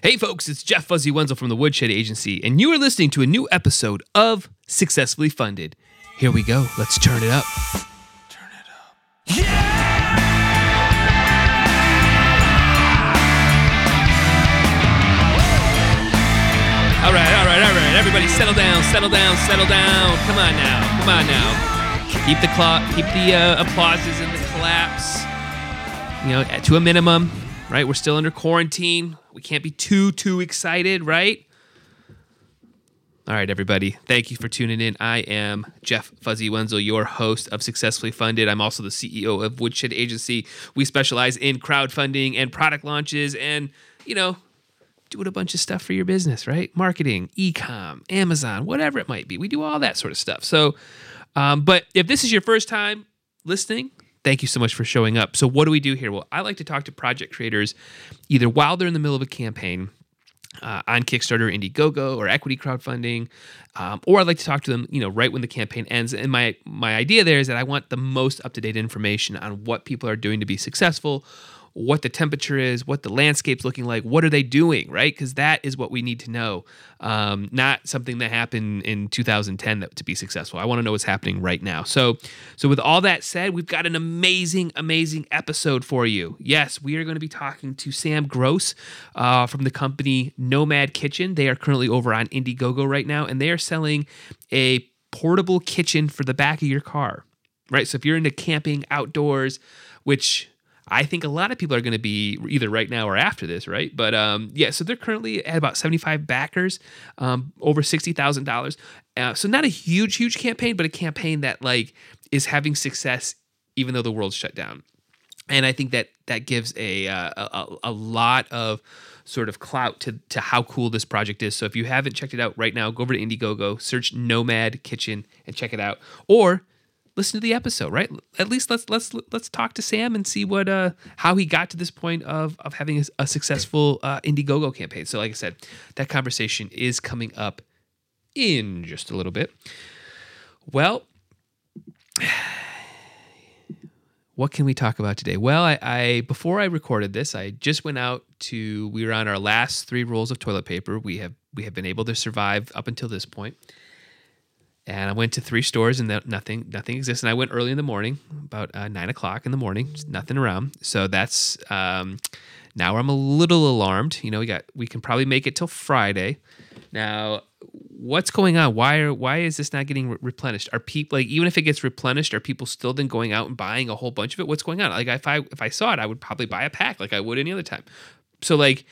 Hey, folks, it's Jeff Fuzzy Wenzel from the Woodshed Agency, and you are listening to a new episode of Successfully Funded. Here we go. Let's turn it up. Turn it up. Yeah! All right, all right, all right. Everybody, settle down, settle down, settle down. Come on now, come on now. Keep the clock, keep the uh, applauses and the claps, you know, to a minimum. Right? We're still under quarantine. We can't be too too excited, right? All right, everybody. Thank you for tuning in. I am Jeff Fuzzy Wenzel, your host of Successfully Funded. I'm also the CEO of Woodshed Agency. We specialize in crowdfunding and product launches and, you know, doing a bunch of stuff for your business, right? Marketing, e-com, Amazon, whatever it might be. We do all that sort of stuff. So, um, but if this is your first time listening, thank you so much for showing up. So, what do we do here? Well, I like to talk to project creators either while they're in the middle of a campaign uh, on Kickstarter, Indiegogo, or equity crowdfunding, um, or I'd like to talk to them, you know, right when the campaign ends. And my my idea there is that I want the most up to date information on what people are doing to be successful, what the temperature is, what the landscape's looking like, what are they doing, right? Because that is what we need to know, um, not something that happened in 2010 that, to be successful. I want to know what's happening right now. So, so with all that said, we've got an amazing, amazing episode for you. Yes, we are going to be talking to Sam Gross uh, from the company Nomad Kitchen. They are currently over on Indiegogo right now, and they are selling a portable kitchen for the back of your car, right? So if you're into camping outdoors, which I think a lot of people are going to be either right now or after this, right? But um, yeah, so they're currently at about 75 backers, um, over $60,000. Uh, so not a huge, huge campaign, but a campaign that like is having success even though the world's shut down. And I think that that gives a, uh, a, a lot of sort of clout to, to how cool this project is. So if you haven't checked it out right now, go over to Indiegogo, search Nomad Kitchen, and check it out. Or listen to the episode, right? At least let's let's let's talk to Sam and see what uh how he got to this point of of having a, a successful uh, Indiegogo campaign. So, like I said, that conversation is coming up in just a little bit. Well. What can we talk about today? Well, I, I before I recorded this, I just went out to. We were on our last three rolls of toilet paper. We have we have been able to survive up until this point and I went to three stores and nothing nothing exists. And I went early in the morning, about uh, nine o'clock in the morning, nothing around. So that's um, now I'm a little alarmed. You know, we got we can probably make it till Friday. Now, what's going on? Why are why is this not getting re- replenished? Are people like even if it gets replenished, are people still then going out and buying a whole bunch of it? What's going on? Like if I if I saw it, I would probably buy a pack like I would any other time. So like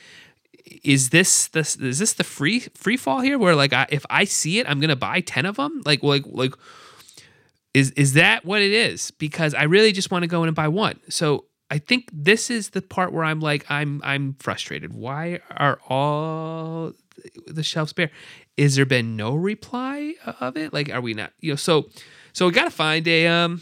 is this this is this the free free fall here where like I, if I see it I'm gonna buy ten of them like like like is is that what it is? Because I really just want to go in and buy one. So I think this is the part where I'm like I'm I'm frustrated. Why are all the shelves bare? Is there been no reply of it? Like are we not you know so so we got to find a um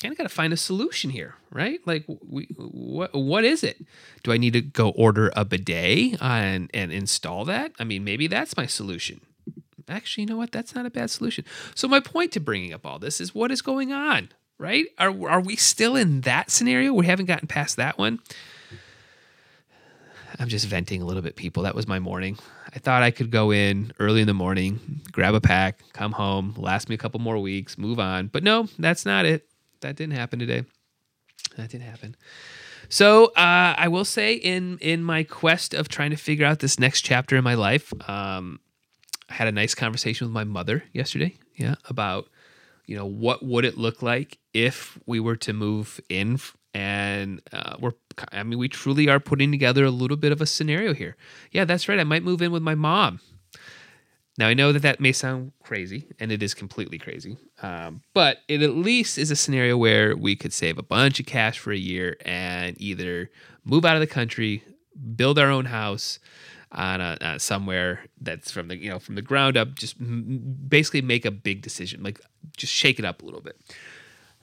kind of got to find a solution here, right? Like, we, what what is it? Do I need to go order a bidet uh, and and install that? I mean, maybe that's my solution. Actually, you know what? That's not a bad solution. So my point to bringing up all this is what is going on, right? Are are we still in that scenario? We haven't gotten past that one. I'm just venting a little bit, people. That was my morning. I thought I could go in early in the morning, grab a pack, come home, last me a couple more weeks, move on. But no, that's not it that didn't happen today. That didn't happen. So uh, I will say, in in my quest of trying to figure out this next chapter in my life, um, I had a nice conversation with my mother yesterday. Yeah, about you know what would it look like if we were to move in, and uh, we're I mean we truly are putting together a little bit of a scenario here. Yeah, that's right. I might move in with my mom. Now, I know that that may sound crazy, and it is completely crazy, um, but it at least is a scenario where we could save a bunch of cash for a year and either move out of the country, build our own house on a, uh, somewhere that's from the you know from the ground up, just basically make a big decision, like just shake it up a little bit.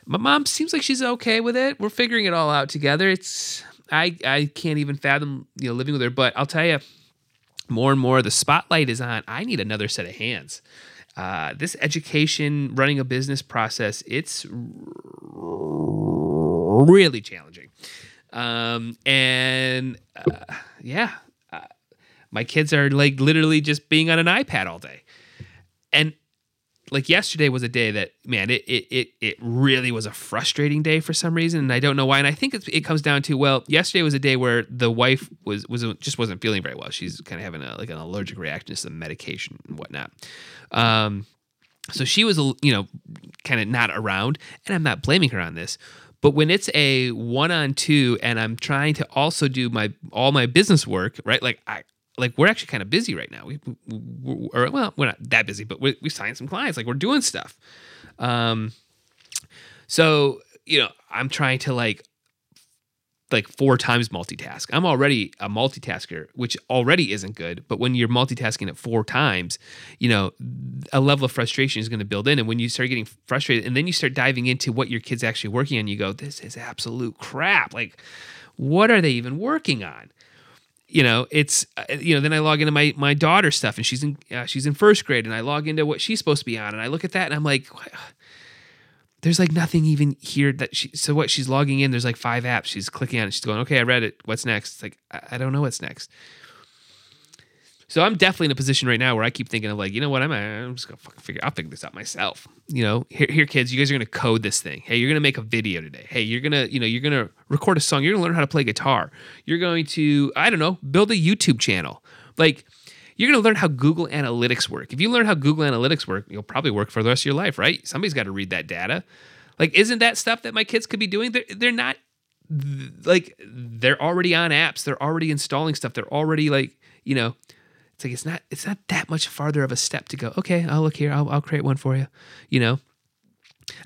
My mom seems like she's okay with it. We're figuring it all out together. It's I I can't even fathom you know living with her, but I'll tell you more and more the spotlight is on i need another set of hands uh, this education running a business process it's really challenging um, and uh, yeah uh, My kids are like literally just being on an iPad all day. And like yesterday was a day that man it it it, it really was a frustrating day for some reason and i don't know why and i think it's, it comes down to well yesterday was a day where the wife was was just wasn't feeling very well. She's kind of having a like an allergic reaction to some medication and whatnot. Um so she was you know kind of not around and i'm not blaming her on this but when it's a one on two and i'm trying to also do my all my business work right like i like we're actually kind of busy right now. We, we well, we're not that busy, but we, we signed some clients. Like we're doing stuff. Um, so you know, I'm trying to like like four times multitask. I'm already a multitasker, which already isn't good. But when you're multitasking it four times, you know, a level of frustration is going to build in. And when you start getting frustrated and then you start diving into what your kid's actually working on, you go, this is absolute crap. Like, what are they even working on? You know it's uh, you know then i log into my my daughter's stuff and she's in uh, she's in first grade and i log into what she's supposed to be on and i look at that and i'm like there's like nothing even here that she so what she's logging in there's like five apps she's clicking on it she's going okay i read it what's next? It's like i, I don't know what's next so I'm definitely in a position right now where I keep thinking of like, you know what, I'm, I'm just gonna fucking figure, I'll figure this out myself. You know, here, here, kids, you guys are gonna code this thing. Hey, you're gonna make a video today. Hey, you're gonna, you know, you're gonna record a song. You're gonna learn how to play guitar. You're going to, I don't know, build a YouTube channel. Like, you're gonna learn how Google Analytics work. If you learn how Google Analytics work, you'll probably work for the rest of your life, right? Somebody's got to read that data. Like, isn't that stuff that my kids could be doing? They're, they're not like they're already on apps. They're already installing stuff. They're already like, you know, it's like it's not it's not that much farther of a step to go. Okay, I'll look here. I'll I'll create one for you. You know.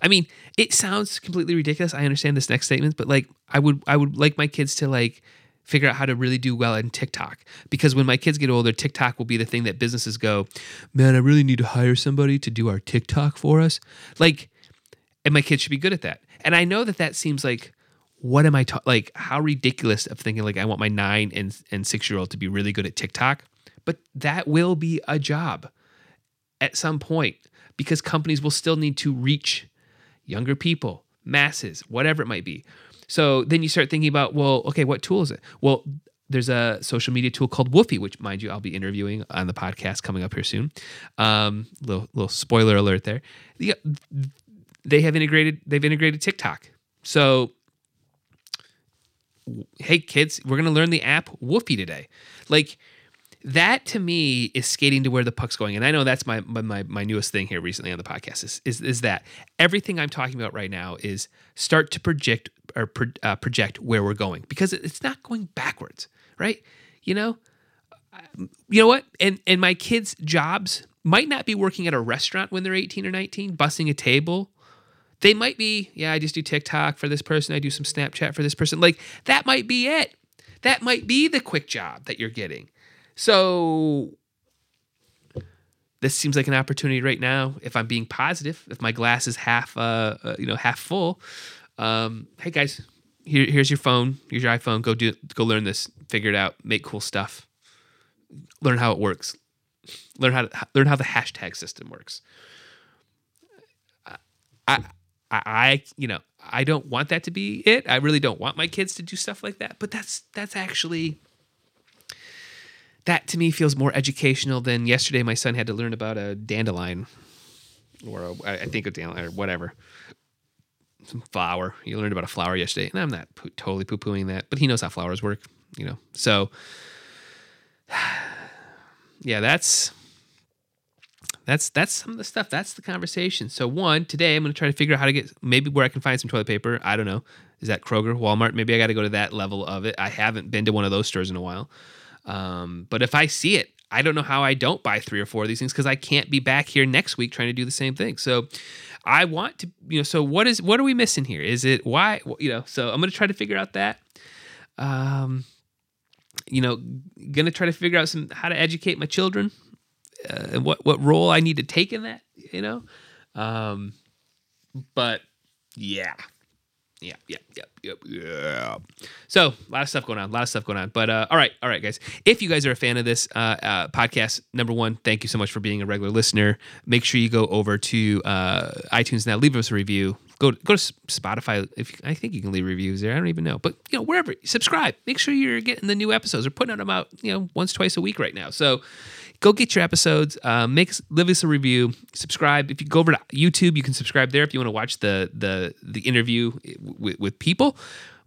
I mean, it sounds completely ridiculous. I understand this next statement, but like I would I would like my kids to like figure out how to really do well in TikTok because when my kids get older, TikTok will be the thing that businesses go, "Man, I really need to hire somebody to do our TikTok for us." Like and my kids should be good at that. And I know that that seems like what am I ta- like how ridiculous of thinking like I want my 9 and and 6 year old to be really good at TikTok but that will be a job at some point because companies will still need to reach younger people, masses, whatever it might be. So then you start thinking about, well, okay, what tool is it? Well, there's a social media tool called Woofy, which, mind you, I'll be interviewing on the podcast coming up here soon. Um, little little spoiler alert there. They have integrated. They've integrated TikTok. So, hey kids, we're gonna learn the app Woofy today. Like that to me is skating to where the puck's going. And i know that's my my, my newest thing here recently on the podcast is, is, is that everything i'm talking about right now is start to project or pro, uh, project where we're going because it's not going backwards right? You know you know what? And and my kids jobs might not be working at a restaurant when they're 18 or 19 bussing a table. They might be yeah i just do tiktok for this person. I do some snapchat for this person. Like that might be it. That might be the quick job that you're getting so this seems like an opportunity right now. If I'm being positive, if my glass is half, uh, uh you know, half full. Um, hey guys, here, here's your phone. Here's your iPhone. Go do, go learn this. Figure it out. Make cool stuff. Learn how it works. Learn how to learn how the hashtag system works. I, I, I, you know, I don't want that to be it. I really don't want my kids to do stuff like that. But that's that's actually that to me feels more educational than yesterday. My son had to learn about a dandelion, or a, I think a dandelion or whatever, some flower. You learned about a flower yesterday, and I'm not po- totally poo pooing that, but he knows how flowers work, you know. So, yeah, that's that's that's some of the stuff. That's the conversation. So one today, I'm going to try to figure out how to get maybe where I can find some toilet paper. I don't know. Is that Kroger, Walmart? Maybe I got to go to that level of it. I haven't been to one of those stores in a while. Um, but if I see it, I don't know how I don't buy three or four of these things because I can't be back here next week trying to do the same thing. So I want to, you know, so what is what are we missing here? Is it why, you know? So I'm to try to figure out that. Um, you know, to try to figure out some how to educate my children uh, and what what role I need to take in that. You know, um, but yeah, yeah, yeah, yeah, yeah, yeah. So a lot of stuff going on, a lot of stuff going on. But uh, all right, all right, guys. If you guys are a fan of this uh, uh, podcast, number one, thank you so much for being a regular listener. Make sure you go over to uh, iTunes now, leave us a review, go go to Spotify. If I think you can leave reviews there, I don't even know, but you know wherever subscribe. Make sure you're getting the new episodes. We're putting them out you know once twice a week right now. So go get your episodes. Uh, make leave us a review. Subscribe. If you go over to YouTube, you can subscribe there if you want to watch the the the interview with, with people.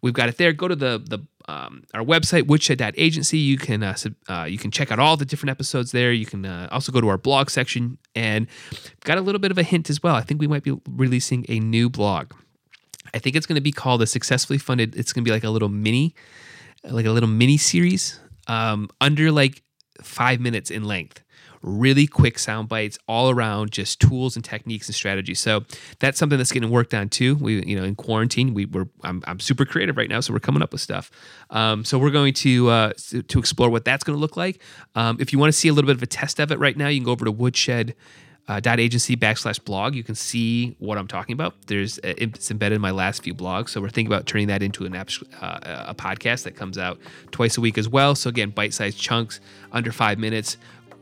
We've got it there. Go to the the um, our website, woodshed.agency. You can uh, uh, you can check out all the different episodes there. You can uh, also go to our blog section and got a little bit of a hint as well. I think we might be releasing a new blog. I think it's going to be called a successfully funded. It's going to be like a little mini, like a little mini series, um, under like five minutes in length really quick sound bites all around just tools and techniques and strategies. So that's something that's getting worked on too. We, you know, in quarantine, we were I'm, I'm super creative right now, so we're coming up with stuff. Um, so we're going to uh, to explore what that's going to look like. Um, if you want to see a little bit of a test of it right now, you can go over to Woodshed. Uh, agency backslash blog you can see what i'm talking about there's uh, it's embedded in my last few blogs so we're thinking about turning that into an app, uh, a podcast that comes out twice a week as well so again bite-sized chunks under five minutes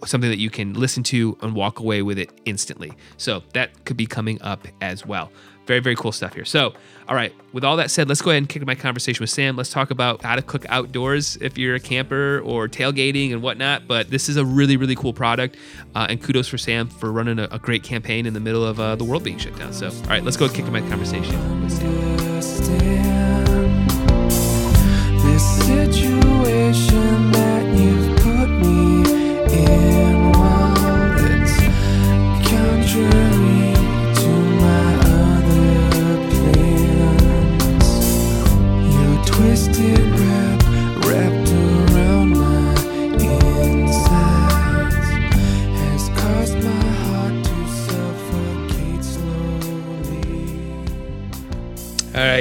something that you can listen to and walk away with it instantly. So that could be coming up as well. Very, very cool stuff here. So, all right, with all that said, let's go ahead and kick my conversation with Sam. Let's talk about how to cook outdoors if you're a camper or tailgating and whatnot. But this is a really, really cool product. Uh, and kudos for Sam for running a, a great campaign in the middle of uh, the world being shut down. So, all right, let's go kick my conversation with Sam.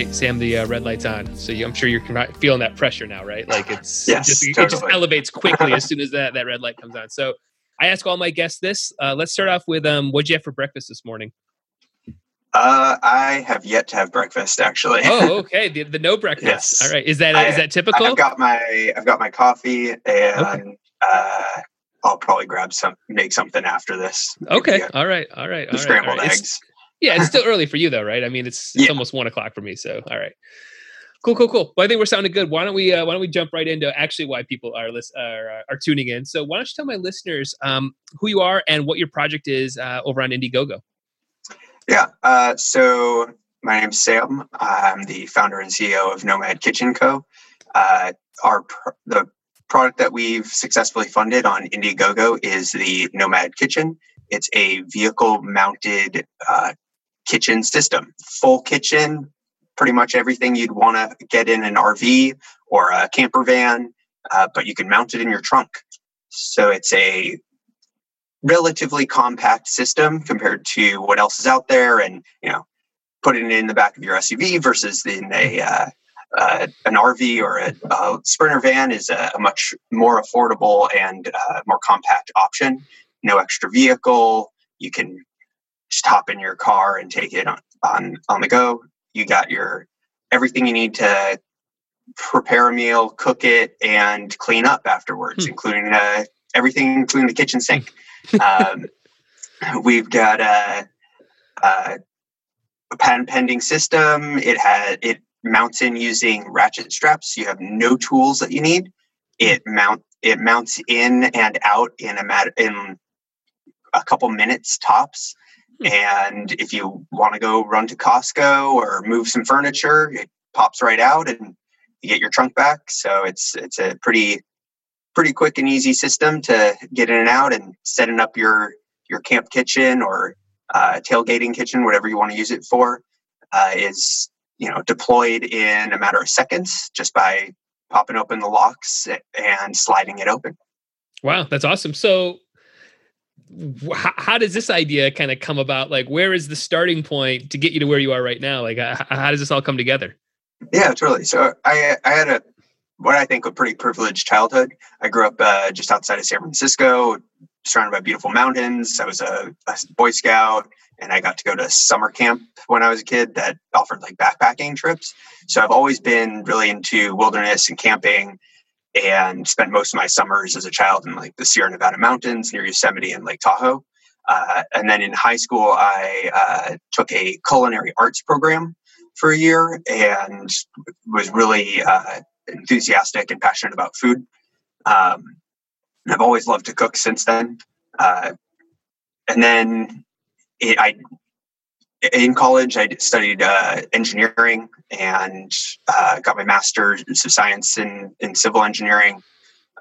Right, Sam, the uh, red light's on. So you, I'm sure you're feeling that pressure now, right? Like it's yes, just, totally. it just elevates quickly as soon as that, that red light comes on. So I ask all my guests this. Uh, let's start off with um, what'd you have for breakfast this morning? Uh, I have yet to have breakfast actually. oh, okay. The, the no breakfast. yes. All right. Is that is that typical? I've got my I've got my coffee and okay. uh, I'll probably grab some make something after this. Okay. All right. All right. All right. Scrambled all right. eggs. It's, yeah, it's still early for you though, right? I mean, it's it's yeah. almost one o'clock for me. So, all right, cool, cool, cool. Well, I think we're sounding good. Why don't we uh, Why don't we jump right into actually why people are list, are uh, are tuning in? So, why don't you tell my listeners um, who you are and what your project is uh, over on Indiegogo? Yeah. Uh, so, my name's Sam. I'm the founder and CEO of Nomad Kitchen Co. Uh, our pr- the product that we've successfully funded on Indiegogo is the Nomad Kitchen. It's a vehicle mounted uh, kitchen system, full kitchen, pretty much everything you'd want to get in an RV or a camper van, uh, but you can mount it in your trunk. So it's a relatively compact system compared to what else is out there, and you know, putting it in the back of your SUV versus in a uh, uh, an RV or a, a, sprinter van is a, a much more affordable and uh, more compact option. No extra vehicle. You can just hop in your car and take it on, on, on the go. You got your everything you need to prepare a meal, cook it, and clean up afterwards, hmm. including uh, everything, including the kitchen sink. um, we've got a, a, a patent pending system. It has it mounts in using ratchet straps. You have no tools that you need. It mount it mounts in and out in a mat in a couple minutes tops. And if you want to go run to Costco or move some furniture, it pops right out and you get your trunk back. So it's it's a pretty pretty quick and easy system to get in and out and setting up your your camp kitchen or uh, tailgating kitchen, whatever you want to use it for, uh, is you know deployed in a matter of seconds just by popping open the locks and sliding it open. Wow, that's awesome. So how, how, does this idea kind of come about? Like, where is the starting point to get you to where you are right now? Like, how, how does this all come together? Yeah, totally. So I I had a what I think a pretty privileged childhood. I grew up uh, just outside of San Francisco, surrounded by beautiful mountains. I was a, a, Boy Scout, and I got to go to summer camp when I was a kid that offered like backpacking trips. So I've always been really into wilderness and camping and spent most of my summers as a child in like the Sierra Nevada mountains near Yosemite and Lake Tahoe. Uh, and then in high school, I uh, took a culinary arts program for a year and was really uh, enthusiastic and passionate about food. Um, I've always loved to cook since then. Uh, and then it, I, in college, I studied uh, engineering and uh, got my master's of science in, in civil engineering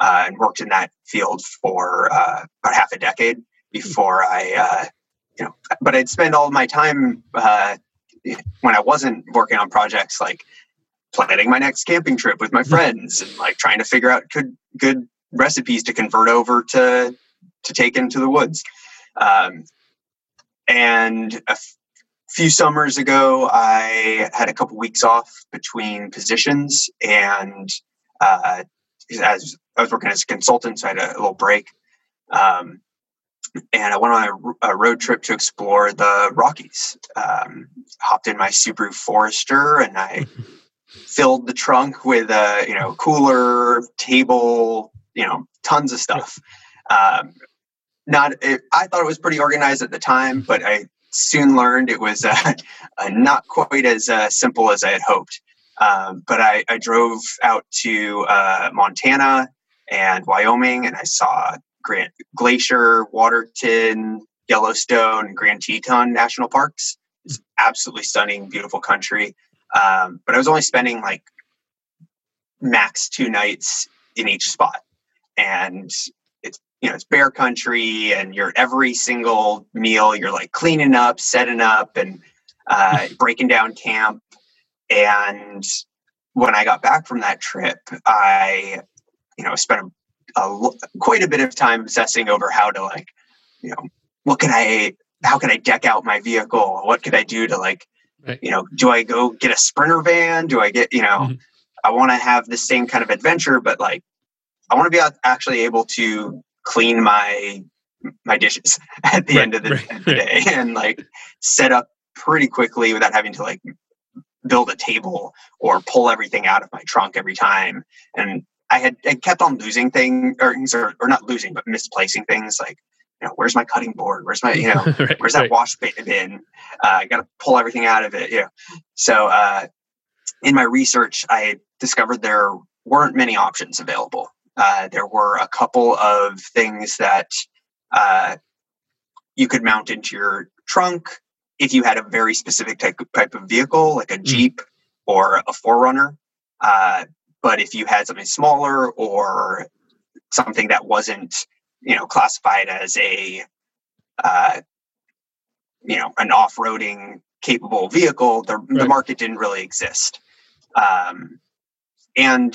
uh, and worked in that field for uh, about half a decade before I, uh, you know, but I'd spend all my time when I wasn't working on projects like planning my next camping trip with my mm-hmm. friends and like trying to figure out good good recipes to convert over to to take into the woods. Um, and a f- few summers ago, I had a couple weeks off between positions, and uh, as I was working as a consultant, so I had a, a little break. Um, and I went on a, a, road trip to explore the Rockies. Um, hopped in my Subaru Forester, and I filled the trunk with a you know cooler, table, you know, tons of stuff. Um, not, it, I thought it was pretty organized at the time, but I soon learned it was uh, uh, not quite as uh, simple as I had hoped. Um, but I, I, drove out to uh, Montana and Wyoming, and I saw Grant Glacier, Waterton, Yellowstone, Grand Teton national parks. It's absolutely stunning, beautiful country. Um, but I was only spending like max two nights in each spot, and you know it's bear country, and you're every single meal you're like cleaning up, setting up, and uh, breaking down camp. And when I got back from that trip, I you know spent a, a, quite a bit of time obsessing over how to like you know what can I how can I deck out my vehicle? What could I do to like Right. You know, do I go get a sprinter van? Do I get, you know, mm-hmm. I want to have the same kind of adventure, but like I want to be actually able to clean my my dishes at the right, end of the, right, the day and like set up pretty quickly without having to like build a table or pull everything out of my trunk every time. And I had I kept on losing things or, or not losing, but misplacing things like you know, where's my cutting board? Where's my, you know, where's that wash bin? Uh, I got to pull everything out of it. You know, so uh, in my research, I discovered there weren't many options available. Uh, there were a couple of things that uh, you could mount into your trunk if you had a very specific type type of vehicle, like a mm. Jeep or a 4Runner. Uh, but if you had something smaller or something that wasn't you know classified as a uh, you know an off-roading capable vehicle the, right. the market didn't really exist um, and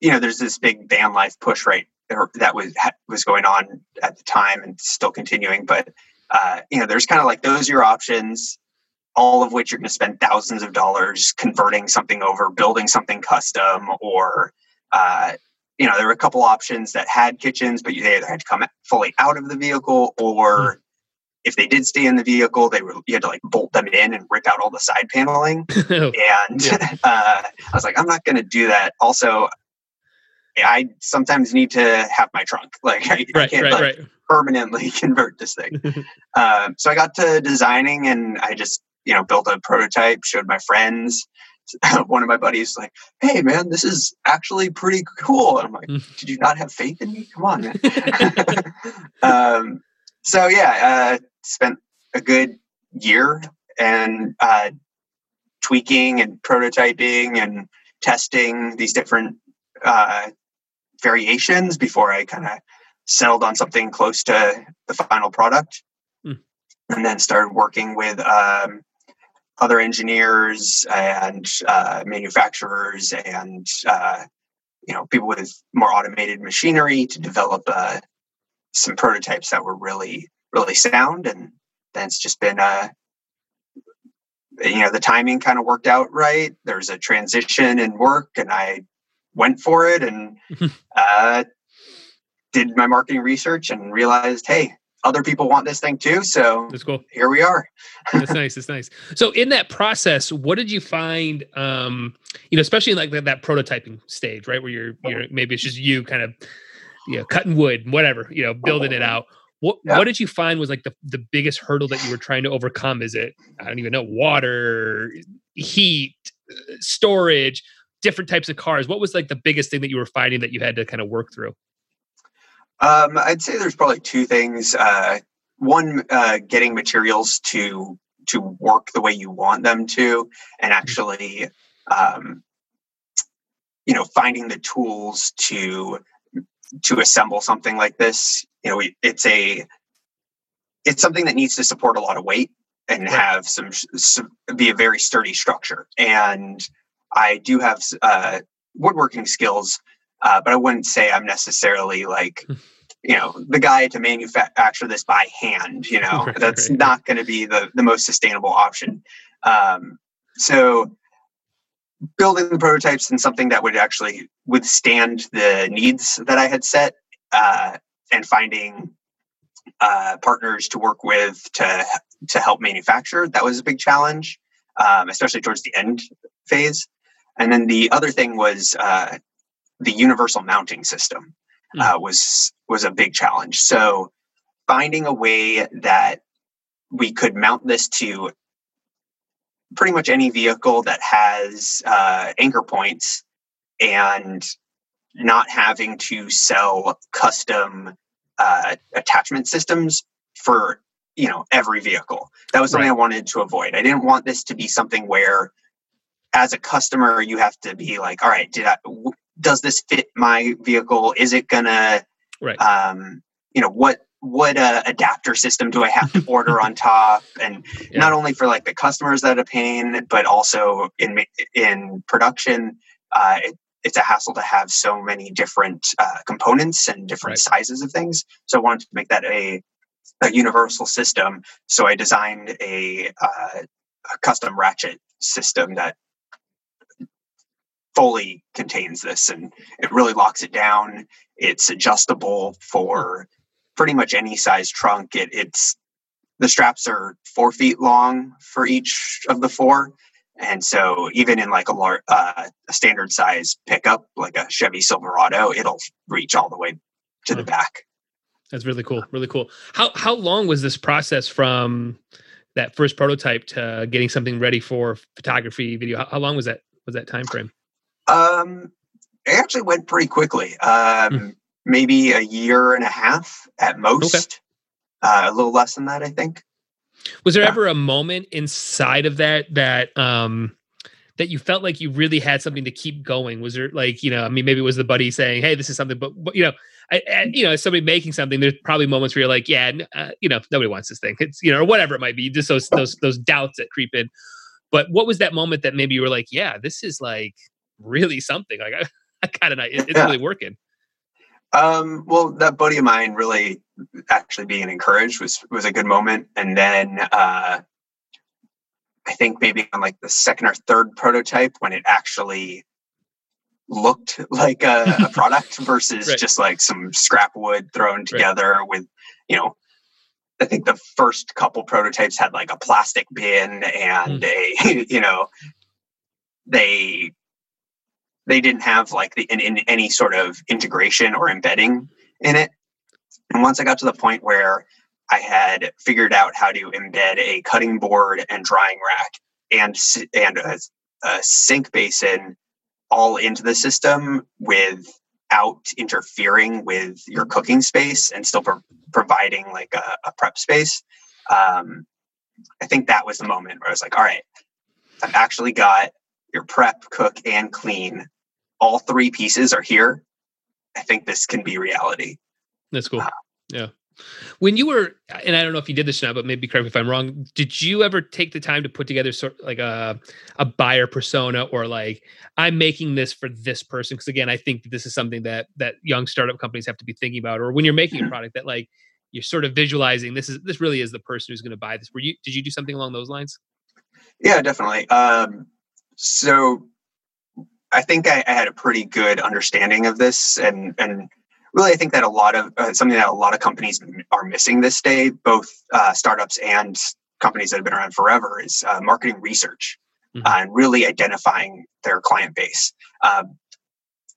you know there's this big van life push right that was was going on at the time and still continuing but uh, you know there's kind of like those are your options all of which you're going to spend thousands of dollars converting something over building something custom or uh, you know, there were a couple options that had kitchens, but they either had to come fully out of the vehicle or mm. if they did stay in the vehicle, they were you had to like bolt them in and rip out all the side paneling. and uh, I was like, I'm not going to do that. Also, I sometimes need to have my trunk. Like I, right, I can't right, like, right. permanently convert this thing. um, so I got to designing and I just you know built a prototype, showed my friends. one of my buddies like, "Hey, man, this is actually pretty cool." And I'm like, mm. "Did you not have faith in me? Come on, man." um, so yeah, uh, spent a good year and uh, tweaking and prototyping and testing these different uh, variations before I kind of settled on something close to the final product. Mm. And then started working with um, other engineers and uh, manufacturers and uh, you know people with more automated machinery to develop uh, some prototypes that were really really sound and then it's just been a uh, you know the timing kind of worked out right there's a transition in work and i went for it and uh, did my marketing research and realized hey other people want this thing too. So that's cool. Here we are. that's nice. That's nice. So in that process, what did you find? Um, you know, especially like that, that prototyping stage, right, where you're you're maybe it's just you kind of you know cutting wood, whatever, you know, building it out. What yeah. what did you find was like the, the biggest hurdle that you were trying to overcome? Is it I don't even know water, heat, storage, different types of cars? What was like the biggest thing that you were finding that you had to kind of work through? Um, I'd say there's probably two things. Uh, one, uh, getting materials to to work the way you want them to, and mm-hmm. actually, um, you know, finding the tools to to assemble something like this. You know, it's a it's something that needs to support a lot of weight and have some, some, be a very sturdy structure. And I do have uh, woodworking skills, uh, but I wouldn't say I'm necessarily like you know the guy to manufacture this by hand. You know, right, that's right. not going to be the the most sustainable option. Um, so building the prototypes and something that would actually withstand the needs that I had set uh, and finding uh, partners to work with to to help manufacture that was a big challenge, um, especially towards the end phase. And then the other thing was uh, the universal mounting system mm. was was a big challenge. So finding a way that we could mount this to pretty much any vehicle that has uh, anchor points and not having to sell custom uh, attachment systems for you know every vehicle that was something right. i wanted to avoid i didn't want this to be something where as a customer you have to be like all right did i w- does this fit my vehicle is it gonna right um you know what what uh, adapter system do I have to order on top? And yeah. not only for like the customers that are paying, but also in in production, uh, it, it's a hassle to have so many different uh, components and different right. sizes of things. So I wanted to make that a a universal system. So I designed a, uh, a custom ratchet system that fully contains this and it really locks it down. It's adjustable for pretty much any size trunk. It, it's the straps are four feet long for each of the four. And so even in like a large, uh, a standard size pickup, like a Chevy Silverado, it'll reach all the way to the back. That's really cool. Really cool. How, how long was this process from that first prototype to getting something ready for photography video? How, how long was that, was that time frame? Um, it actually went pretty quickly. Um, mm maybe a year and a half at most. Okay. Uh, a little less than that, I think. Was there yeah. ever a moment inside of that that um that you felt like you really had something to keep going? Was there like you know, I mean, maybe it was the buddy saying, "Hey, this is something," but, but you know, I, I, you know, somebody making something, there's probably moments where you're like, "Yeah, uh, you know, nobody wants this thing," it's you know, or whatever it might be, just those those those doubts that creep in. But what was that moment that maybe you were like, "Yeah, this is like really something." Like I, I kind of, it's yeah. really working. Um, well, that buddy of mine really actually being encouraged was was a good moment. And then uh, I think maybe on like the second or third prototype when it actually looked like a, a product versus right. just like some scrap wood thrown together right. with, you know, I think the first couple prototypes had like a plastic bin and mm. a, you know, they they didn't have like the, in, in any sort of integration or embedding in it. And once I got to the point where I had figured out how to embed a cutting board and drying rack and and a, a sink basin all into the system without interfering with your cooking space and still pro- providing like a, a prep space. Um, I think that was the moment where I was like, all right, I've actually got your prep, cook, and clean all three pieces are here, I think this can be reality. That's cool. Uh, yeah. When you were, and I don't know if you did this now, but maybe correct me if I'm wrong. Did you ever take the time to put together sort of like a a buyer persona or like I'm making this for this person? Because again, I think that this is something that that young startup companies have to be thinking about. Or when you're making a mm-hmm. product that like you're sort of visualizing this is this really is the person who's going to buy this. Were you did you do something along those lines? Yeah, definitely. Um, so I think I, I, had a pretty good understanding of this, and and really, I think that a lot of uh, something that a lot of companies are missing this day, both uh, startups and companies that have been around forever, is uh, marketing research mm-hmm. and really identifying their client base. Um,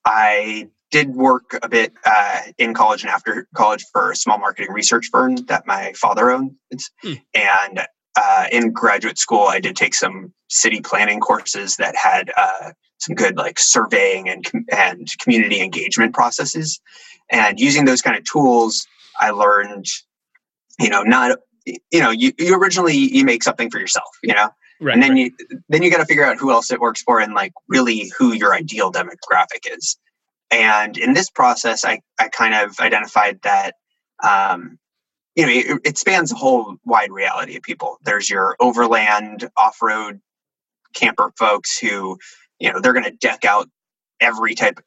I did work a bit uh, in college and after college for a small marketing research firm that my father owns. Hmm. And uh, in graduate school, I did take some city planning courses that had uh, some good like surveying and and community engagement processes. And using those kind of tools, I learned, you know, not you know, you, you originally you make something for yourself, you know, right, and then right. you then you got to figure out who else it works for and like really who your ideal demographic is. And in this process, I, I kind of identified that, um, you know, it, it spans a whole wide reality of people. There's your overland off-road camper folks who, you know, they're going to deck out every type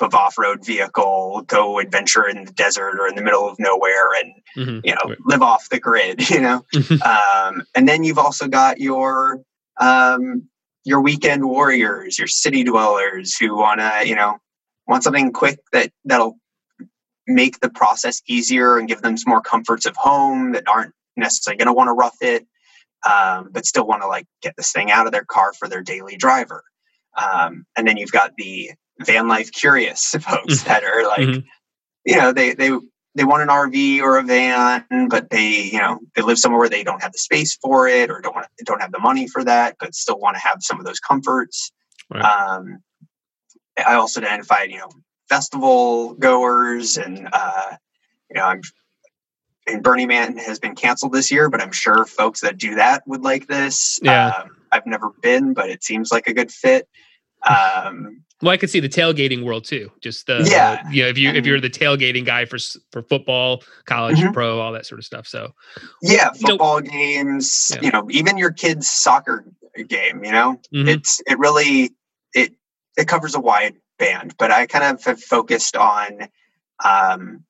of off-road vehicle, go adventure in the desert or in the middle of nowhere, and mm-hmm. you know, live off the grid. You know, um, and then you've also got your um, your weekend warriors, your city dwellers who want to, you know, want something quick that that'll make the process easier and give them some more comforts of home that aren't necessarily going to want to rough it um, but still want to like get this thing out of their car for their daily driver um, and then you've got the van life curious folks mm-hmm. that are like mm-hmm. you know they they they want an rv or a van but they you know they live somewhere where they don't have the space for it or don't want don't have the money for that but still want to have some of those comforts right. um, I also identified, you know, festival goers and, uh, you know, I'm, and Burning Man has been canceled this year, but I'm sure folks that do that would like this. Yeah. Um, I've never been, but it seems like a good fit. Um, well, I could see the tailgating world too. Just the yeah, you know, if you if you're the tailgating guy for for football, college, mm-hmm. pro, all that sort of stuff. So yeah, football you know, games. Yeah. You know, even your kids' soccer game. You know, mm-hmm. it's it really it it covers a wide band, but I kind of have focused on um,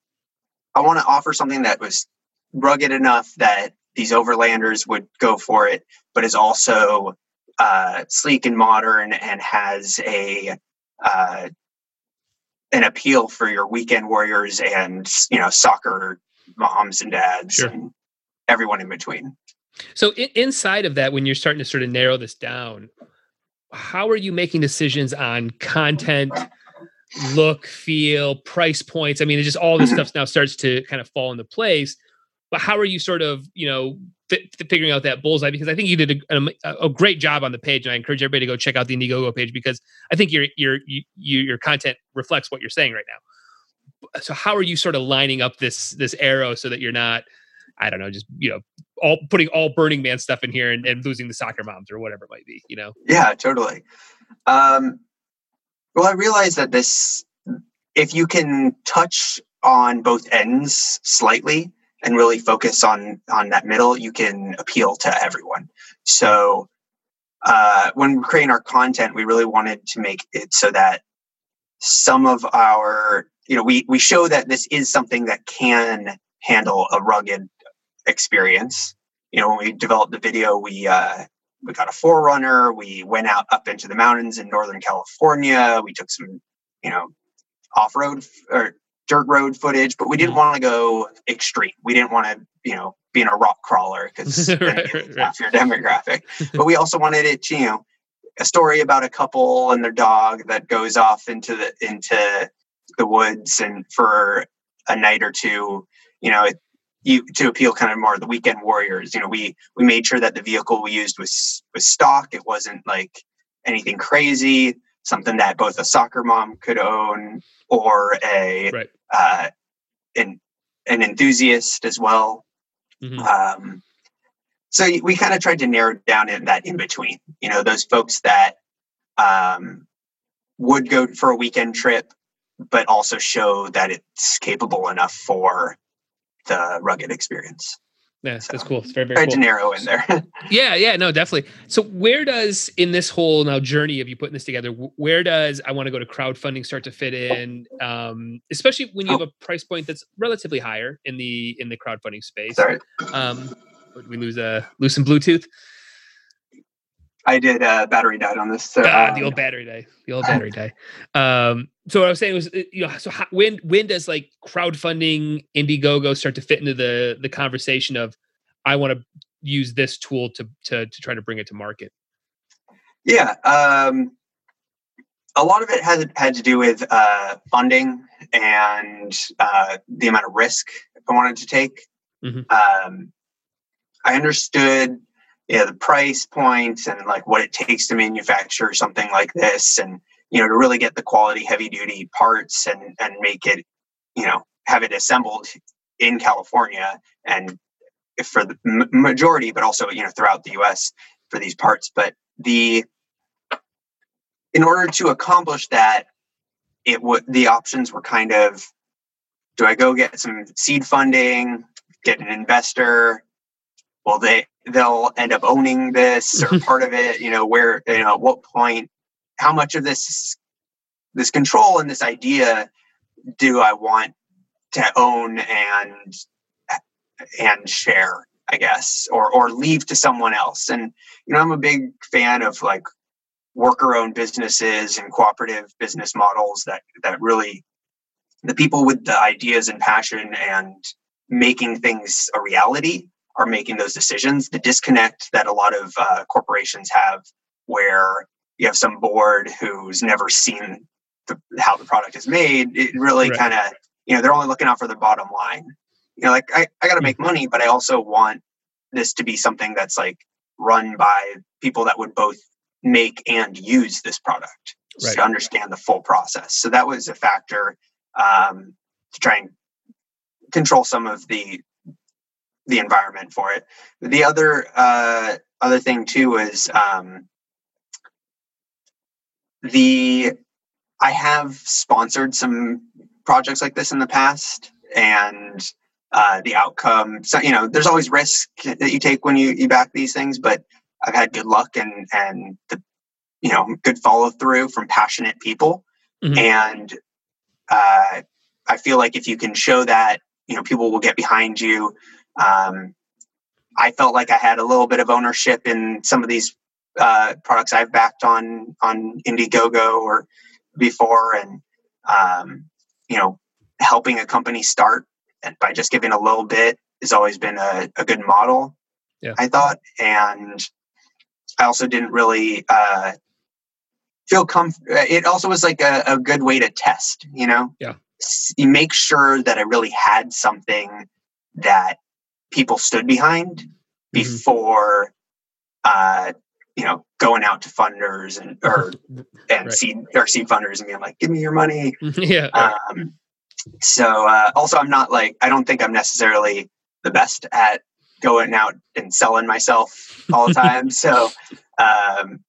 I want to offer something that was rugged enough that these overlanders would go for it, but is also uh, sleek and modern and has a uh, an appeal for your weekend warriors and you know soccer moms and dads sure. and everyone in between. So in, inside of that, when you're starting to sort of narrow this down, how are you making decisions on content, look, feel, price points? I mean, it's just all this stuff now starts to kind of fall into place. But how are you sort of, you know, figuring out that bullseye? Because I think you did a, a, a, great job on the page, and I encourage everybody to go check out the Indiegogo page because I think your your you, your content reflects what you're saying right now. So how are you sort of lining up this this arrow so that you're not I don't know, just you know, all putting all Burning Man stuff in here and, and losing the soccer moms or whatever it might be, you know? Yeah, totally. Um, well, I realize that this, if you can touch on both ends slightly and really focus on on that middle, you can appeal to everyone. So uh, when we're creating our content, we really wanted to make it so that some of our, you know, we we show that this is something that can handle a rugged experience. You know, when we developed the video, we uh, we got a 4Runner. We went out up into the mountains in Northern California. We took some, you know, off road or dirt road footage, but we didn't mm-hmm. want to go extreme. We didn't want to, you know, be in a rock crawler because right, right, right. your demographic. but we also wanted it to, you know, a story about a couple and their dog that goes off into the into the woods and for a night or two. You know, it, you to appeal kind of more the weekend warriors. You know, we we made sure that the vehicle we used was was stock. It wasn't like anything crazy. Something that both a soccer mom could own or a right. Uh, an an enthusiast as well. Mm-hmm. Um, so we kind of tried to narrow down in that in between. You know, those folks that um, would go for a weekend trip, but also show that it's capable enough for the rugged experience. Yeah, so, that's cool. It's very, very tried cool. narrow in there. yeah, yeah, no, definitely. So, where does in this whole now journey of you putting this together, where does I want to go to crowdfunding start to fit in? Um, especially when you have a price point that's relatively higher in the in the crowdfunding space. Sorry. Um, we lose a uh, lose some Bluetooth. I did uh, battery died on this. So, ah, um, the old battery day. The old battery day. Um, so what I was saying was, uh, you know, so how, when when does like crowdfunding Indiegogo start to fit into the the conversation of I want to use this tool to to to try to bring it to market? Yeah. Um, a lot of it had had to do with uh, funding and uh, the amount of risk I wanted to take. Mm-hmm. Um, I understood you know, the price points and like what it takes to manufacture something like this, and you know to really get the quality heavy duty parts and and make it you know have it assembled in California and for the majority, but also you know throughout the U.S. for these parts. But the in order to accomplish that, it would the options were kind of: do I go get some seed funding, get an investor? Well, they they'll end up owning this or part of it. You know, where you know at what point, how much of this this control and this idea do I want to own and and share, I guess, or or leave to someone else. And you know, I'm a big fan of like worker owned businesses and cooperative business models that that really the people with the ideas and passion and making things a reality are making those decisions. The disconnect that a lot of uh, corporations have, where you have some board who's never seen the, how the product is made, it really right. kind of you know they're only looking out for the bottom line you know like i, I got to make mm-hmm. money but i also want this to be something that's like run by people that would both make and use this product right. to understand the full process so that was a factor um, to try and control some of the the environment for it the other uh, other thing too was um, the i have sponsored some projects like this in the past and uh, the outcome. So, you know, there's always risk that you take when you, you back these things, but I've had good luck and, and the, you know, good follow through from passionate people. Mm-hmm. And uh, I feel like if you can show that, you know, people will get behind you. Um, I felt like I had a little bit of ownership in some of these uh, products I've backed on on Indiegogo or before, and um, you know, helping a company start and by just giving a little bit has always been a, a good model. Yeah. I thought, and I also didn't really uh, feel comfortable. It also was like a, a good way to test, you know. Yeah. You make sure that I really had something that people stood behind mm-hmm. before uh, you know going out to funders and or and right. seed or seed funders and being like give me your money. Yeah. Um, so uh, also i'm not like i don't think i'm necessarily the best at going out and selling myself all the time. So um,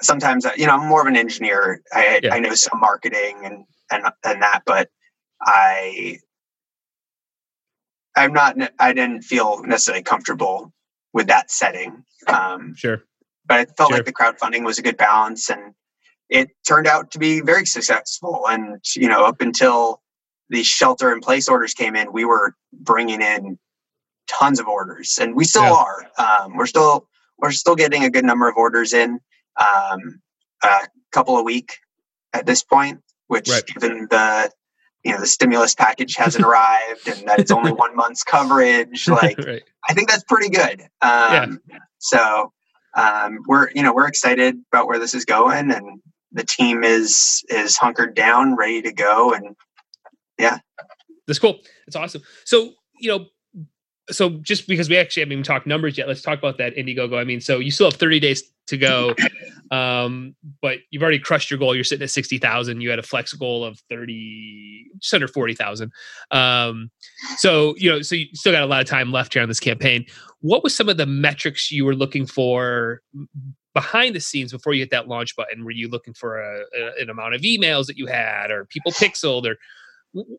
sometimes uh, you know i'm more of an engineer. I yeah. i know some marketing and and and that but i i'm not i didn't feel necessarily comfortable with that setting. Um, sure but I felt sure. like the crowdfunding was a good balance and it turned out to be very successful. And, you know, up until the shelter in place orders came in, we were bringing in tons of orders and we still yeah. are. Um, we're still, we're still getting a good number of orders in, um, a couple a week at this point, which right. given the, you know, the stimulus package hasn't arrived and that it's only one month's coverage. Like, right. I think that's pretty good. Um, yeah. So, um, we're you know we're excited about where this is going, and the team is is hunkered down, ready to go, and yeah, that's cool. That's awesome. So you know. So just because we actually haven't even talked numbers yet, let's talk about that Indiegogo. I mean, so you still have 30 days to go, um, but you've already crushed your goal. You're sitting at 60,000. You had a flex goal of 30, just under 40,000. Um, so, you know, so you still got a lot of time left here on this campaign what was some of the metrics you were looking for behind the scenes before you hit that launch button? Were you looking for a, a, an amount of emails that you had, or people pixeled, or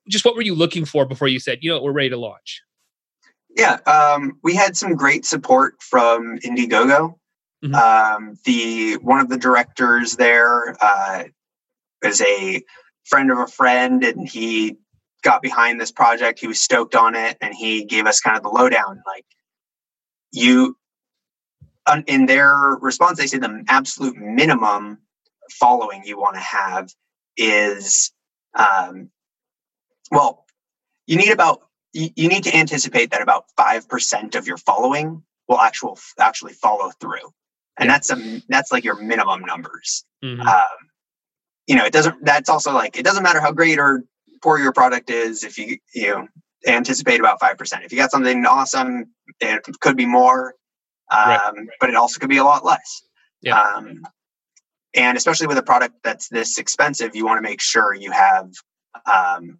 just what were you looking for before you said, you know, we're ready to launch? Yeah, um, we had some great support from Indiegogo. Mm-hmm. Um, the one of the directors there uh, is a friend of a friend, and he got behind this project. He was stoked on it, and he gave us kind of the lowdown, like you in their response they say the absolute minimum following you want to have is um, well you need about you, you need to anticipate that about 5% of your following will actual actually follow through and that's a that's like your minimum numbers mm-hmm. um, you know, it doesn't. That's also like it doesn't matter how great or poor your product is if you you know anticipate about five percent. If you got something awesome, it could be more, um, right. but it also could be a lot less. Yeah. Um, and especially with a product that's this expensive, you want to make sure you have um,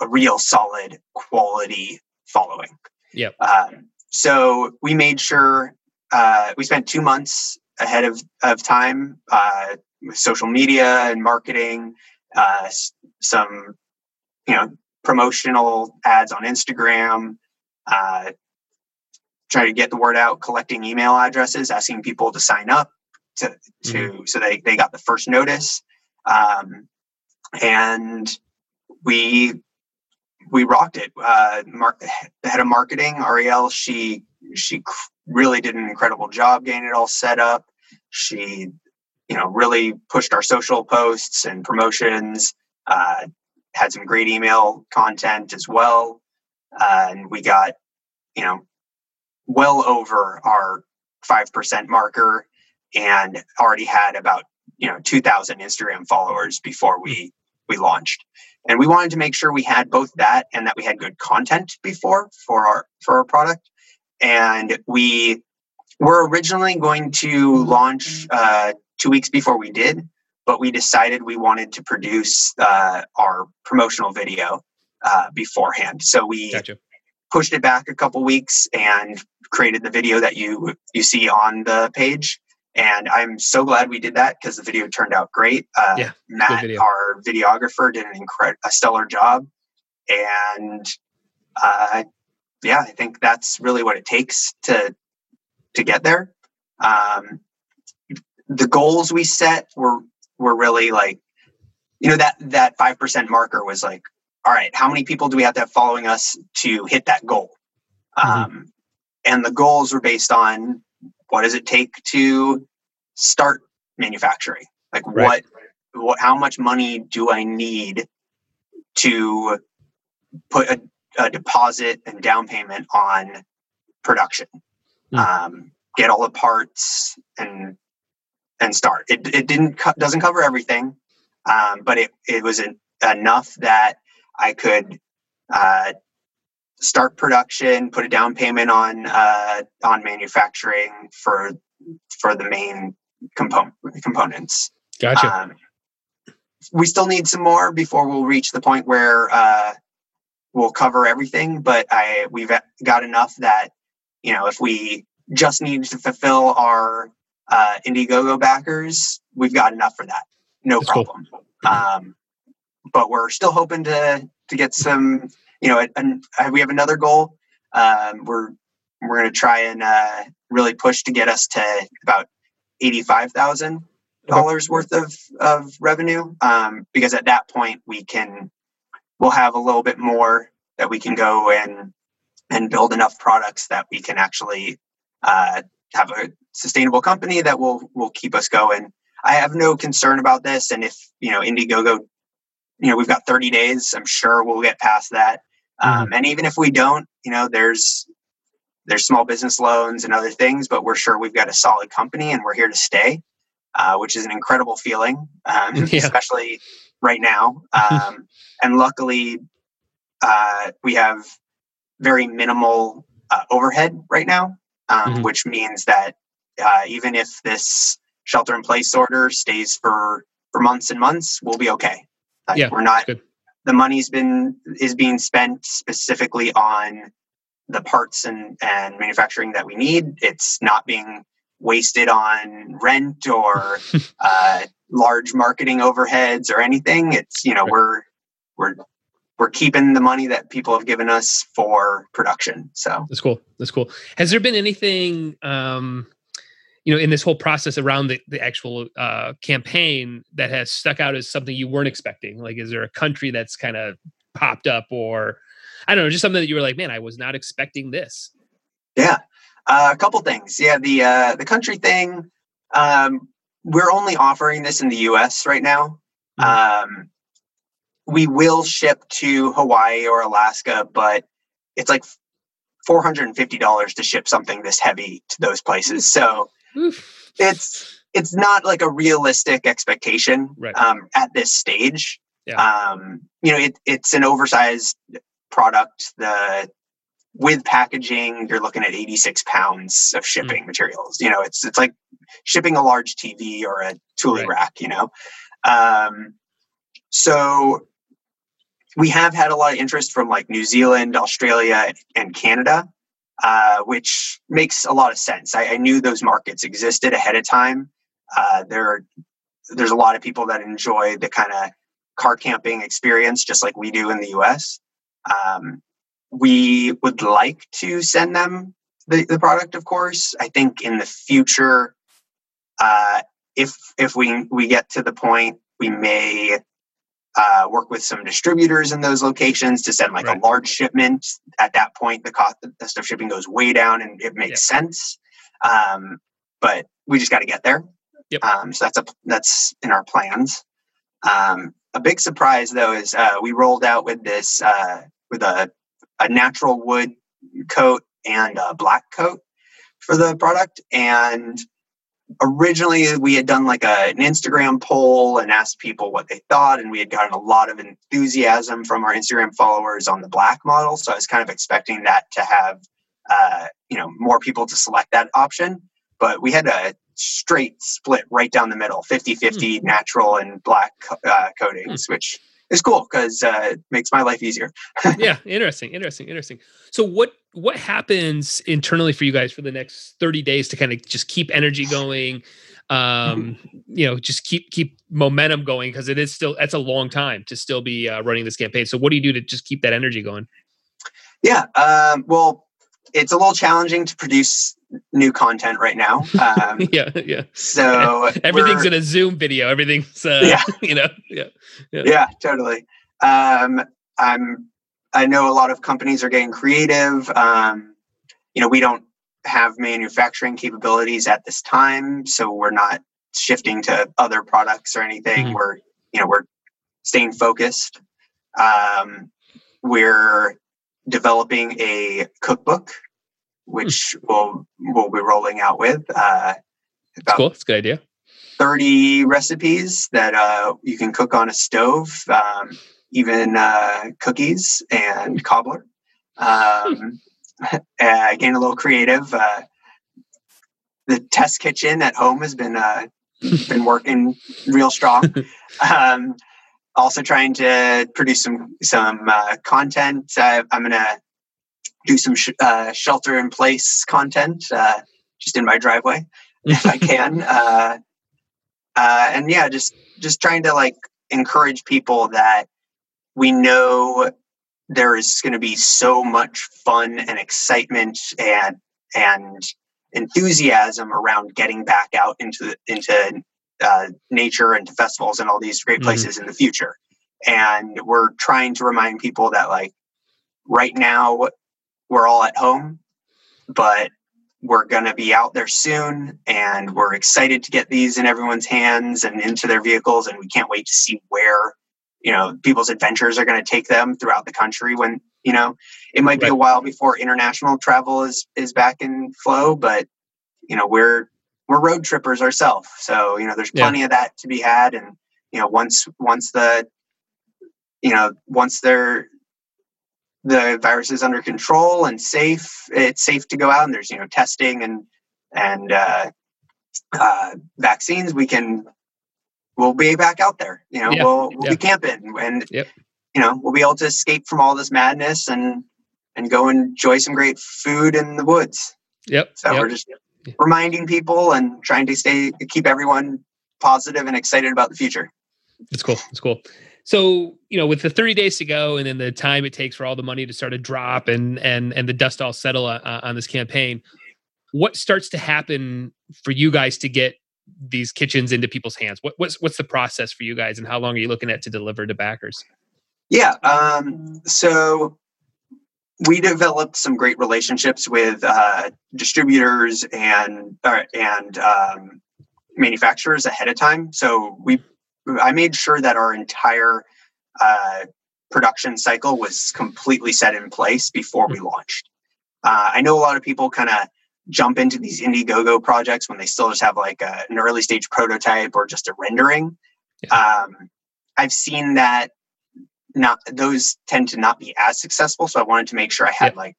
a real solid quality following. Yep. Um, so we made sure uh, we spent two months ahead of, of time uh, with social media and marketing, uh, some you know promotional ads on Instagram, uh, trying to get the word out, collecting email addresses, asking people to sign up to to mm-hmm. so they they got the first notice, um, and we we rocked it. Uh, Mark, the head of marketing, Ariel, she she really did an incredible job getting it all set up. She, you know, really pushed our social posts and promotions. Uh, had some great email content as well, uh, and we got, you know, well over our five percent marker, and already had about you know two thousand Instagram followers before we we launched. And we wanted to make sure we had both that and that we had good content before for our for our product. And we were originally going to launch uh, two weeks before we did but we decided we wanted to produce uh, our promotional video uh, beforehand so we gotcha. pushed it back a couple weeks and created the video that you you see on the page and I'm so glad we did that because the video turned out great. Uh, yeah, Matt, video. our videographer, did an incredible, a stellar job, and uh, yeah, I think that's really what it takes to to get there. Um, the goals we set were were really like, you know, that that five percent marker was like, all right, how many people do we have to have following us to hit that goal? Mm-hmm. Um, and the goals were based on what does it take to start manufacturing? Like right. what, what, how much money do I need to put a, a deposit and down payment on production? Mm. Um, get all the parts and and start. It, it didn't co- doesn't cover everything, um, but it it was an, enough that I could uh, start production, put a down payment on uh, on manufacturing for for the main component components. Gotcha. Um, we still need some more before we'll reach the point where uh, we'll cover everything. But I we've got enough that you know if we just need to fulfill our uh, Indiegogo backers, we've got enough for that. No That's problem. Cool. Um, but we're still hoping to to get some you know, and uh, we have another goal. Um, we're we're going to try and uh, really push to get us to about eighty-five thousand dollars worth of of revenue, um, because at that point we can we'll have a little bit more that we can go and and build enough products that we can actually uh, have a sustainable company that will will keep us going. I have no concern about this, and if you know Indiegogo, you know we've got 30 days. I'm sure we'll get past that. Um, mm-hmm. and even if we don't, you know, there's there's small business loans and other things, but we're sure we've got a solid company and we're here to stay, uh, which is an incredible feeling, um, yeah. especially right now. Um, and luckily, uh, we have very minimal uh, overhead right now, um, mm-hmm. which means that uh, even if this shelter in place order stays for for months and months, we'll be okay. Like, yeah, we're not the money's been is being spent specifically on the parts and, and manufacturing that we need. It's not being wasted on rent or uh, large marketing overheads or anything. It's you know right. we're we're we're keeping the money that people have given us for production. So that's cool. That's cool. Has there been anything um, you know in this whole process around the, the actual uh, campaign that has stuck out as something you weren't expecting like is there a country that's kind of popped up or i don't know just something that you were like man i was not expecting this yeah uh, a couple things yeah the uh, the country thing um, we're only offering this in the us right now mm-hmm. um, we will ship to hawaii or alaska but it's like $450 to ship something this heavy to those places so Oof. it's it's not like a realistic expectation Right. um, at this stage. Yeah. Um, you know, it, it's an oversized product. The with packaging, you're looking at 86 pounds of Hmm. shipping materials. You know, it's it's like shipping a large TV or a tooling Right. rack. You know, um, so we have had a lot of interest from like New Zealand, Australia, and Canada, uh, which makes a lot of sense. I, I knew those markets existed ahead of time. Uh, there, there's a lot of people that enjoy the kind of car camping experience, just like we do in the U.S. Um, we would like to send them the, the product, of course. I think in the future, uh, if if we we get to the point, we may uh, work with some distributors in those locations to send like Right. a large shipment. At that point, the cost of shipping goes way down, and it makes sense. Um, but we just got to get there. Yep. Um, so that's a that's in our plans. Um, a big surprise though is uh, we rolled out with this uh, with a a natural wood coat and a black coat for the product and originally we had done like a, an instagram poll and asked people what they thought and we had gotten a lot of enthusiasm from our instagram followers on the black model so i was kind of expecting that to have uh, you know more people to select that option. But we had a straight split right down the middle 50-50 natural and black uh, coatings which is cool because uh, it makes my life easier yeah, interesting, interesting, interesting. So what what happens internally for you guys for the next 30 days to kind of just keep energy going? Um, you know, just keep keep momentum going because it is still that's a long time to still be uh, running this campaign. So what do you do to just keep that energy going? Yeah. Um, well, it's a little challenging to produce new content right now. Um, yeah, yeah. so Everything's in a Zoom video. Everything's uh, Yeah. you know, yeah. yeah, yeah totally. Um, I'm. I know a lot of companies are getting creative. Um, you know, we don't have manufacturing capabilities at this time, so we're not shifting to other products or anything. Mhm. We're, you know, we're staying focused. Um, we're developing a cookbook, which we'll we'll be rolling out with. Uh, about cool. It's a good idea. 30 recipes that uh, you can cook on a stove, um, even uh, cookies and cobbler. Um, uh, getting a little creative. Uh, the test kitchen at home has been uh, been working real strong. Um, also trying to produce some some uh, content. Uh, I'm gonna do some sh- uh, shelter in place content uh, just in my driveway if I can. Uh, uh, and yeah, just just trying to like encourage people that we know there is going to be so much fun and excitement and and enthusiasm around getting back out into into uh, nature and to festivals and all these great Mhm. places in the future. And we're trying to remind people that like right now we're all at home, but we're going to be out there soon and we're excited to get these in everyone's hands and into their vehicles and we can't wait to see where you know people's adventures are going to take them throughout the country when you know it might be a while before international travel is is back in flow but you know we're we're road trippers ourselves so you know there's Yeah. plenty of that to be had and you know once once the you know once they're the virus is under control and safe it's safe to go out and there's you know testing and and uh, uh, vaccines we can we'll be back out there you know Yeah, we'll, we'll yeah. be camping and Yep. you know we'll be able to escape from all this madness and and go enjoy some great food in the woods Yep. so yep. we're just reminding people and trying to stay keep everyone positive and excited about the future It's cool. It's cool. So, you know, with the 30 days to go and then the time it takes for all the money to start to drop and and and the dust all settle uh, on this campaign, what starts to happen for you guys to get these kitchens into people's hands? What, what's what's the process for you guys and how long are you looking at to deliver to backers? Yeah. Um, so we developed some great relationships with uh, distributors and uh, and um, manufacturers ahead of time. So we, I made sure that our entire uh, production cycle was completely set in place before we launched. Uh, I know a lot of people kind of jump into these Indiegogo projects when they still just have like a, an early stage prototype or just a rendering. Yeah. Um, I've seen that not those tend to not be as successful. So I wanted to make sure I had yeah. like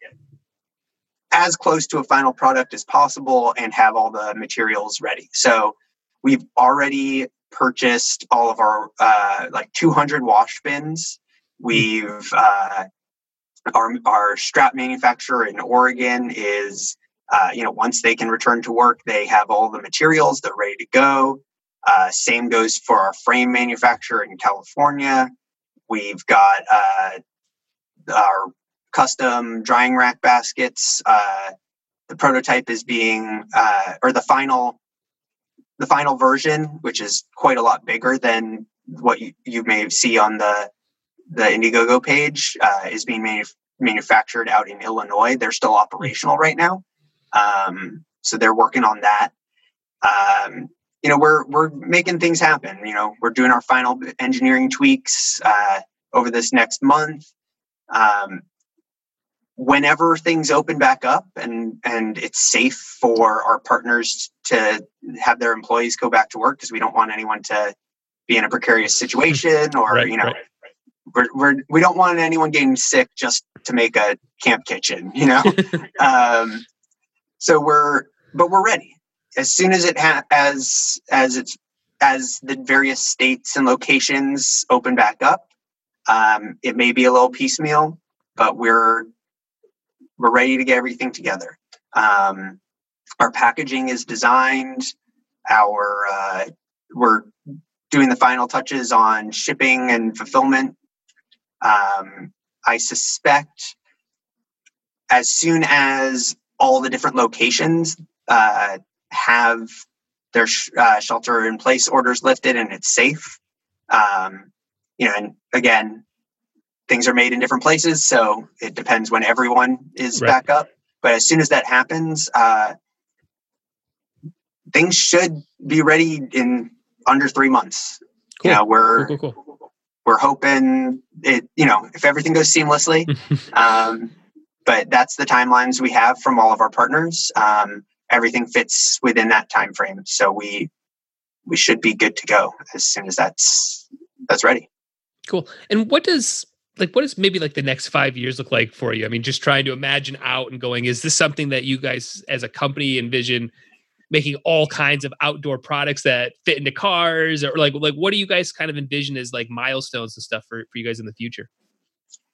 as close to a final product as possible and have all the materials ready. So we've already purchased all of our uh, like 200 wash bins. We've uh, our our strap manufacturer in Oregon is uh, you know once they can return to work, they have all the materials. They're ready to go. Uh, same goes for our frame manufacturer in California. We've got uh, our custom drying rack baskets. Uh, the prototype is being, uh, or the final, the final version, which is quite a lot bigger than what you, you may see on the the Indiegogo page, uh, is being manu- manufactured out in Illinois. They're still operational right now, um, so they're working on that. Um, you know, we're we're making things happen. You know, we're doing our final engineering tweaks uh, over this next month. Um, whenever things open back up and and it's safe for our partners to have their employees go back to work because we don't want anyone to be in a precarious situation or right, you know right. we're, we're we don't want anyone getting sick just to make a camp kitchen you know um, so we're but we're ready as soon as it ha- as as it's as the various states and locations open back up um, it may be a little piecemeal but we're we're ready to get everything together. Um, our packaging is designed. Our uh, we're doing the final touches on shipping and fulfillment. Um, I suspect as soon as all the different locations uh, have their sh- uh, shelter in place orders lifted and it's safe, um, you know, and again, things are made in different places, so it depends when everyone is right. back up. But as soon as that happens, uh, things should be ready in under three months. Cool. You know, we're cool, cool, we're hoping it. You know, if everything goes seamlessly. um, but that's the timelines we have from all of our partners. Um, everything fits within that time frame, so we we should be good to go as soon as that's that's ready. Cool. And what does like what does maybe like the next five years look like for you? I mean, just trying to imagine out and going, is this something that you guys as a company envision making all kinds of outdoor products that fit into cars or like like what do you guys kind of envision as like milestones and stuff for, for you guys in the future?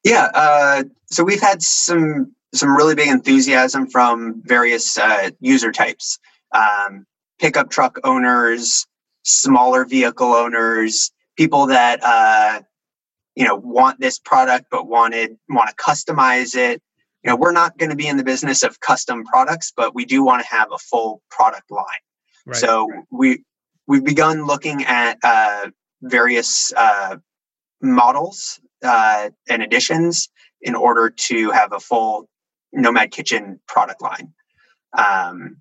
Yeah, uh, so we've had some some really big enthusiasm from various uh, user types, um, pickup truck owners, smaller vehicle owners, people that uh, you know want this product but wanted want to customize it. You know we're not going to be in the business of custom products but we do want to have a full product line. Right. so we we've begun looking at uh, various uh, models uh, and additions in order to have a full nomad kitchen product line. Um,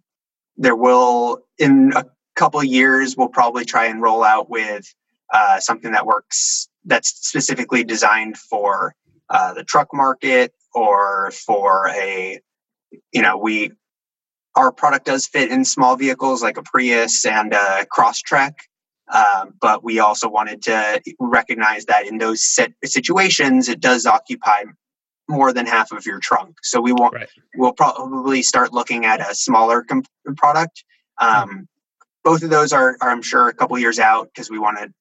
there will in a couple years we'll probably try and roll out with uh, something that works that's specifically designed for uh, the truck market or for a you know we our product does fit in small vehicles like a prius and a crosstrek um, but we also wanted to recognize that in those set situations it does occupy more than half of your trunk so we will right. we'll probably start looking at a smaller comp- product um, both of those are, are i'm sure a couple years out because we want to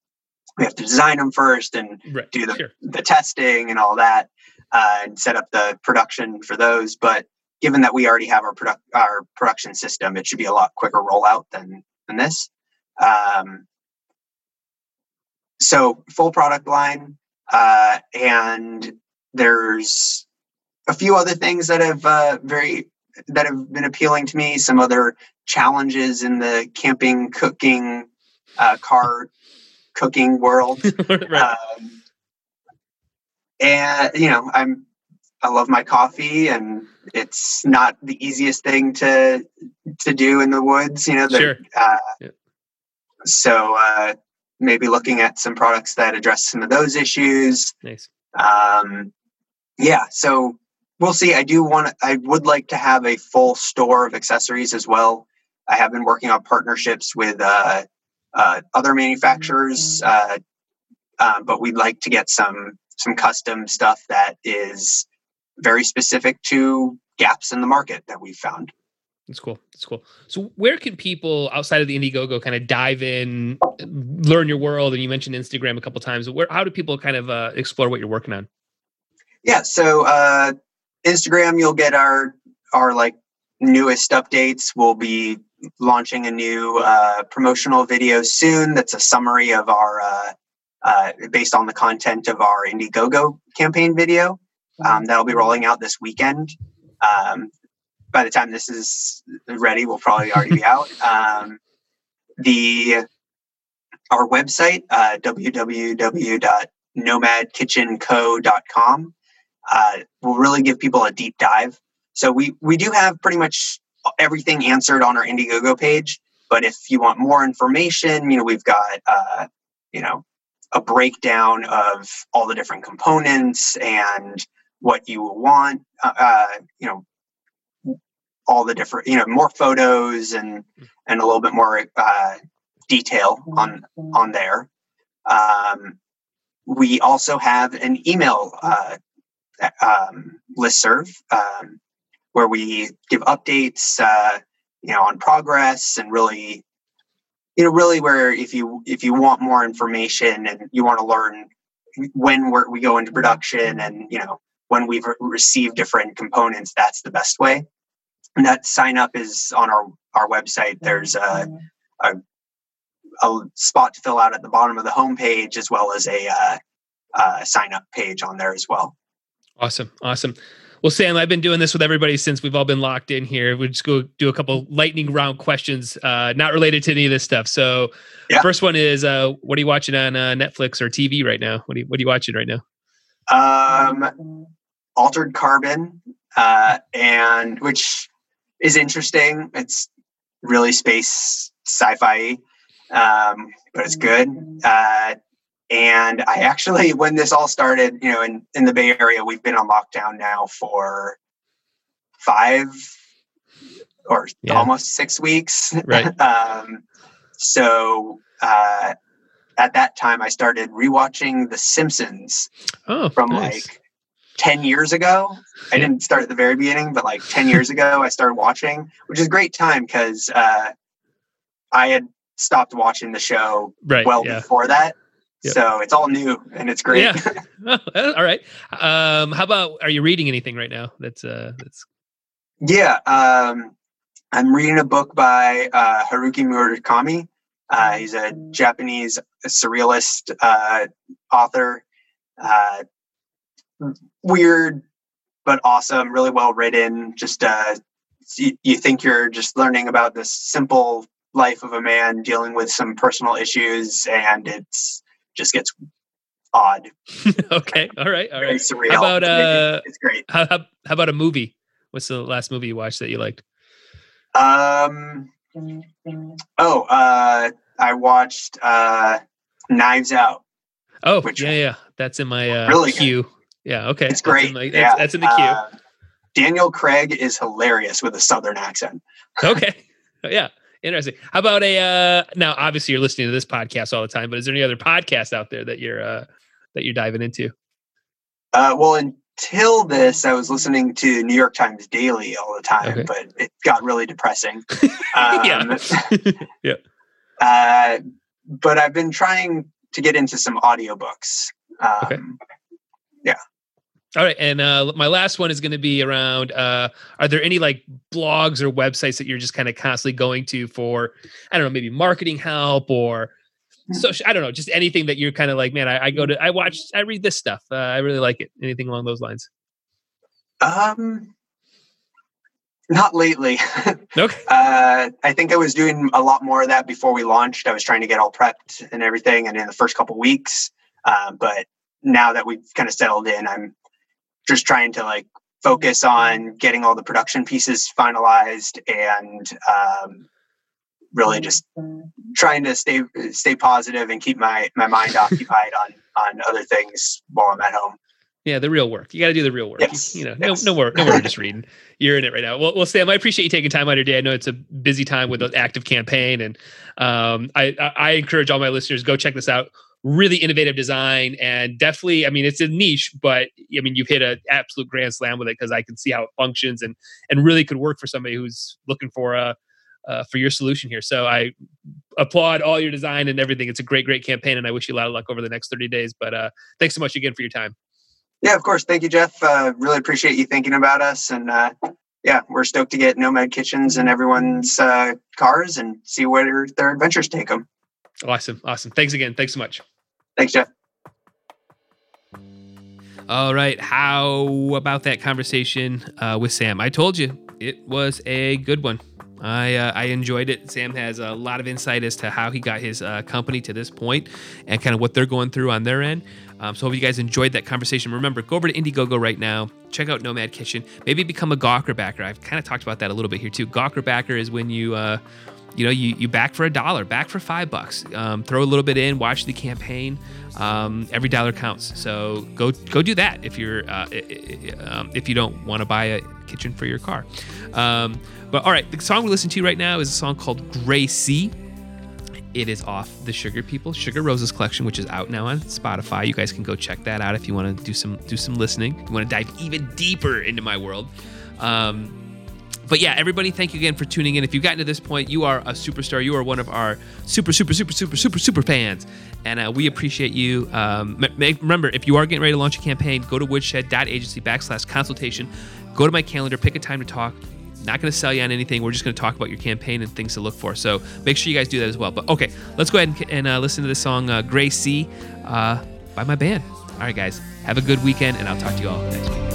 we have to design them first and right. do the, sure. the testing and all that uh, and set up the production for those but given that we already have our product our production system it should be a lot quicker rollout than than this um, so full product line uh, and there's a few other things that have uh, very that have been appealing to me some other challenges in the camping cooking uh, car cooking world. right. um, and you know, I'm I love my coffee, and it's not the easiest thing to to do in the woods. You know, the, sure. Uh, yeah. So uh, maybe looking at some products that address some of those issues. Nice. Um, yeah. So we'll see. I do want. I would like to have a full store of accessories as well. I have been working on partnerships with uh, uh, other manufacturers, uh, uh, but we'd like to get some some custom stuff that is very specific to gaps in the market that we've found. That's cool. That's cool. So, where can people outside of the Indiegogo kind of dive in, learn your world? And you mentioned Instagram a couple times. Where, how do people kind of uh, explore what you're working on? Yeah. So, uh, Instagram, you'll get our our like newest updates. We'll be launching a new uh, promotional video soon. That's a summary of our uh, uh, based on the content of our Indiegogo campaign video. Um, that'll be rolling out this weekend. Um, by the time this is ready, we'll probably already be out. Um, the our website uh, www.nomadkitchenco.com uh, will really give people a deep dive. So we we do have pretty much everything answered on our Indiegogo page. But if you want more information, you know we've got uh, you know a breakdown of all the different components and what you will want. Uh, uh you know all the different you know more photos and and a little bit more uh, detail on on there. Um, we also have an email uh, um, listserv um, where we give updates, uh, you know, on progress and really, you know, really where if you if you want more information and you want to learn when we we go into production and you know when we've re- received different components, that's the best way and that sign up is on our our website. There's a, a, a spot to fill out at the bottom of the homepage, as well as a uh, uh, sign up page on there as well. Awesome, awesome. Well, Sam, I've been doing this with everybody since we've all been locked in here. We just go do a couple lightning round questions, uh, not related to any of this stuff. So, yeah. first one is, uh, what are you watching on uh, Netflix or TV right now? What are you, what are you watching right now? Um, Altered Carbon, uh, and which is interesting. It's really space sci-fi, um, but it's good. And I actually, when this all started, you know, in, in the Bay Area, we've been on lockdown now for five or yeah. almost six weeks. Right. um, so uh, at that time, I started rewatching The Simpsons oh, from nice. like 10 years ago. I didn't start at the very beginning, but like 10 years ago, I started watching, which is a great time because uh, I had stopped watching the show right, well yeah. before that. Yep. So it's all new and it's great. Yeah. all right. Um, how about, are you reading anything right now? That's, uh, that's. Yeah. Um, I'm reading a book by uh, Haruki Murakami. Uh, he's a Japanese surrealist uh, author. Uh, weird but awesome, really well written. Just uh, you, you think you're just learning about this simple life of a man dealing with some personal issues, and it's just gets odd. okay, all right, all right. Very surreal. How about uh, it's great. How, how, how about a movie? What's the last movie you watched that you liked? Um. Oh, uh, I watched uh, Knives Out. Oh, which yeah, yeah, that's in my uh, really queue. Good. Yeah. Okay. It's great. That's in, yeah. that's, that's in the queue. Uh, Daniel Craig is hilarious with a southern accent. okay. Yeah. Interesting. How about a uh now obviously you're listening to this podcast all the time, but is there any other podcasts out there that you're uh that you're diving into? Uh well until this I was listening to New York Times Daily all the time, okay. but it got really depressing. Um, yeah. yeah. Uh but I've been trying to get into some audiobooks. Um, okay. Yeah. All right, and uh, my last one is going to be around. Uh, are there any like blogs or websites that you're just kind of constantly going to for, I don't know, maybe marketing help or so I don't know, just anything that you're kind of like, man, I, I, go to, I watch, I read this stuff. Uh, I really like it. Anything along those lines? Um, not lately. okay. Uh, I think I was doing a lot more of that before we launched. I was trying to get all prepped and everything, and in the first couple weeks. Uh, but now that we've kind of settled in, I'm just trying to like focus on getting all the production pieces finalized and um, really just trying to stay stay positive and keep my my mind occupied on on other things while I'm at home. Yeah, the real work. You got to do the real work. Yes. You, you know, yes. no, no more, no more just reading. You're in it right now. Well, well, Sam, I appreciate you taking time out of your day. I know it's a busy time with an active campaign, and um, I, I encourage all my listeners go check this out. Really innovative design, and definitely, I mean, it's a niche, but I mean, you've hit an absolute grand slam with it because I can see how it functions and and really could work for somebody who's looking for a uh, for your solution here. So I applaud all your design and everything. It's a great, great campaign, and I wish you a lot of luck over the next 30 days. But uh, thanks so much again for your time. Yeah, of course. Thank you, Jeff. Uh, really appreciate you thinking about us. And uh, yeah, we're stoked to get Nomad Kitchens in everyone's uh, cars and see where their adventures take them. Awesome. Awesome. Thanks again. Thanks so much. Thanks, Jeff. All right. How about that conversation uh, with Sam? I told you it was a good one. I uh, I enjoyed it. Sam has a lot of insight as to how he got his uh, company to this point and kind of what they're going through on their end. Um, so hope you guys enjoyed that conversation. Remember, go over to Indiegogo right now. Check out Nomad Kitchen. Maybe become a Gawker backer. I've kind of talked about that a little bit here too. Gawker backer is when you. You know, you, you back for a dollar, back for five bucks. Um, throw a little bit in, watch the campaign. Um, every dollar counts. So go go do that if you're uh, um, if you don't want to buy a kitchen for your car. Um, but all right, the song we listen to right now is a song called Gray Sea. It is off the Sugar People Sugar Roses collection, which is out now on Spotify. You guys can go check that out if you want to do some do some listening. If you want to dive even deeper into my world. Um, but yeah, everybody, thank you again for tuning in. If you've gotten to this point, you are a superstar. You are one of our super, super, super, super, super, super fans, and uh, we appreciate you. Um, remember, if you are getting ready to launch a campaign, go to woodshed.agency backslash consultation. Go to my calendar, pick a time to talk. Not going to sell you on anything. We're just going to talk about your campaign and things to look for. So make sure you guys do that as well. But okay, let's go ahead and, and uh, listen to this song, uh, Gray Sea, uh, by my band. All right, guys, have a good weekend, and I'll talk to you all next week.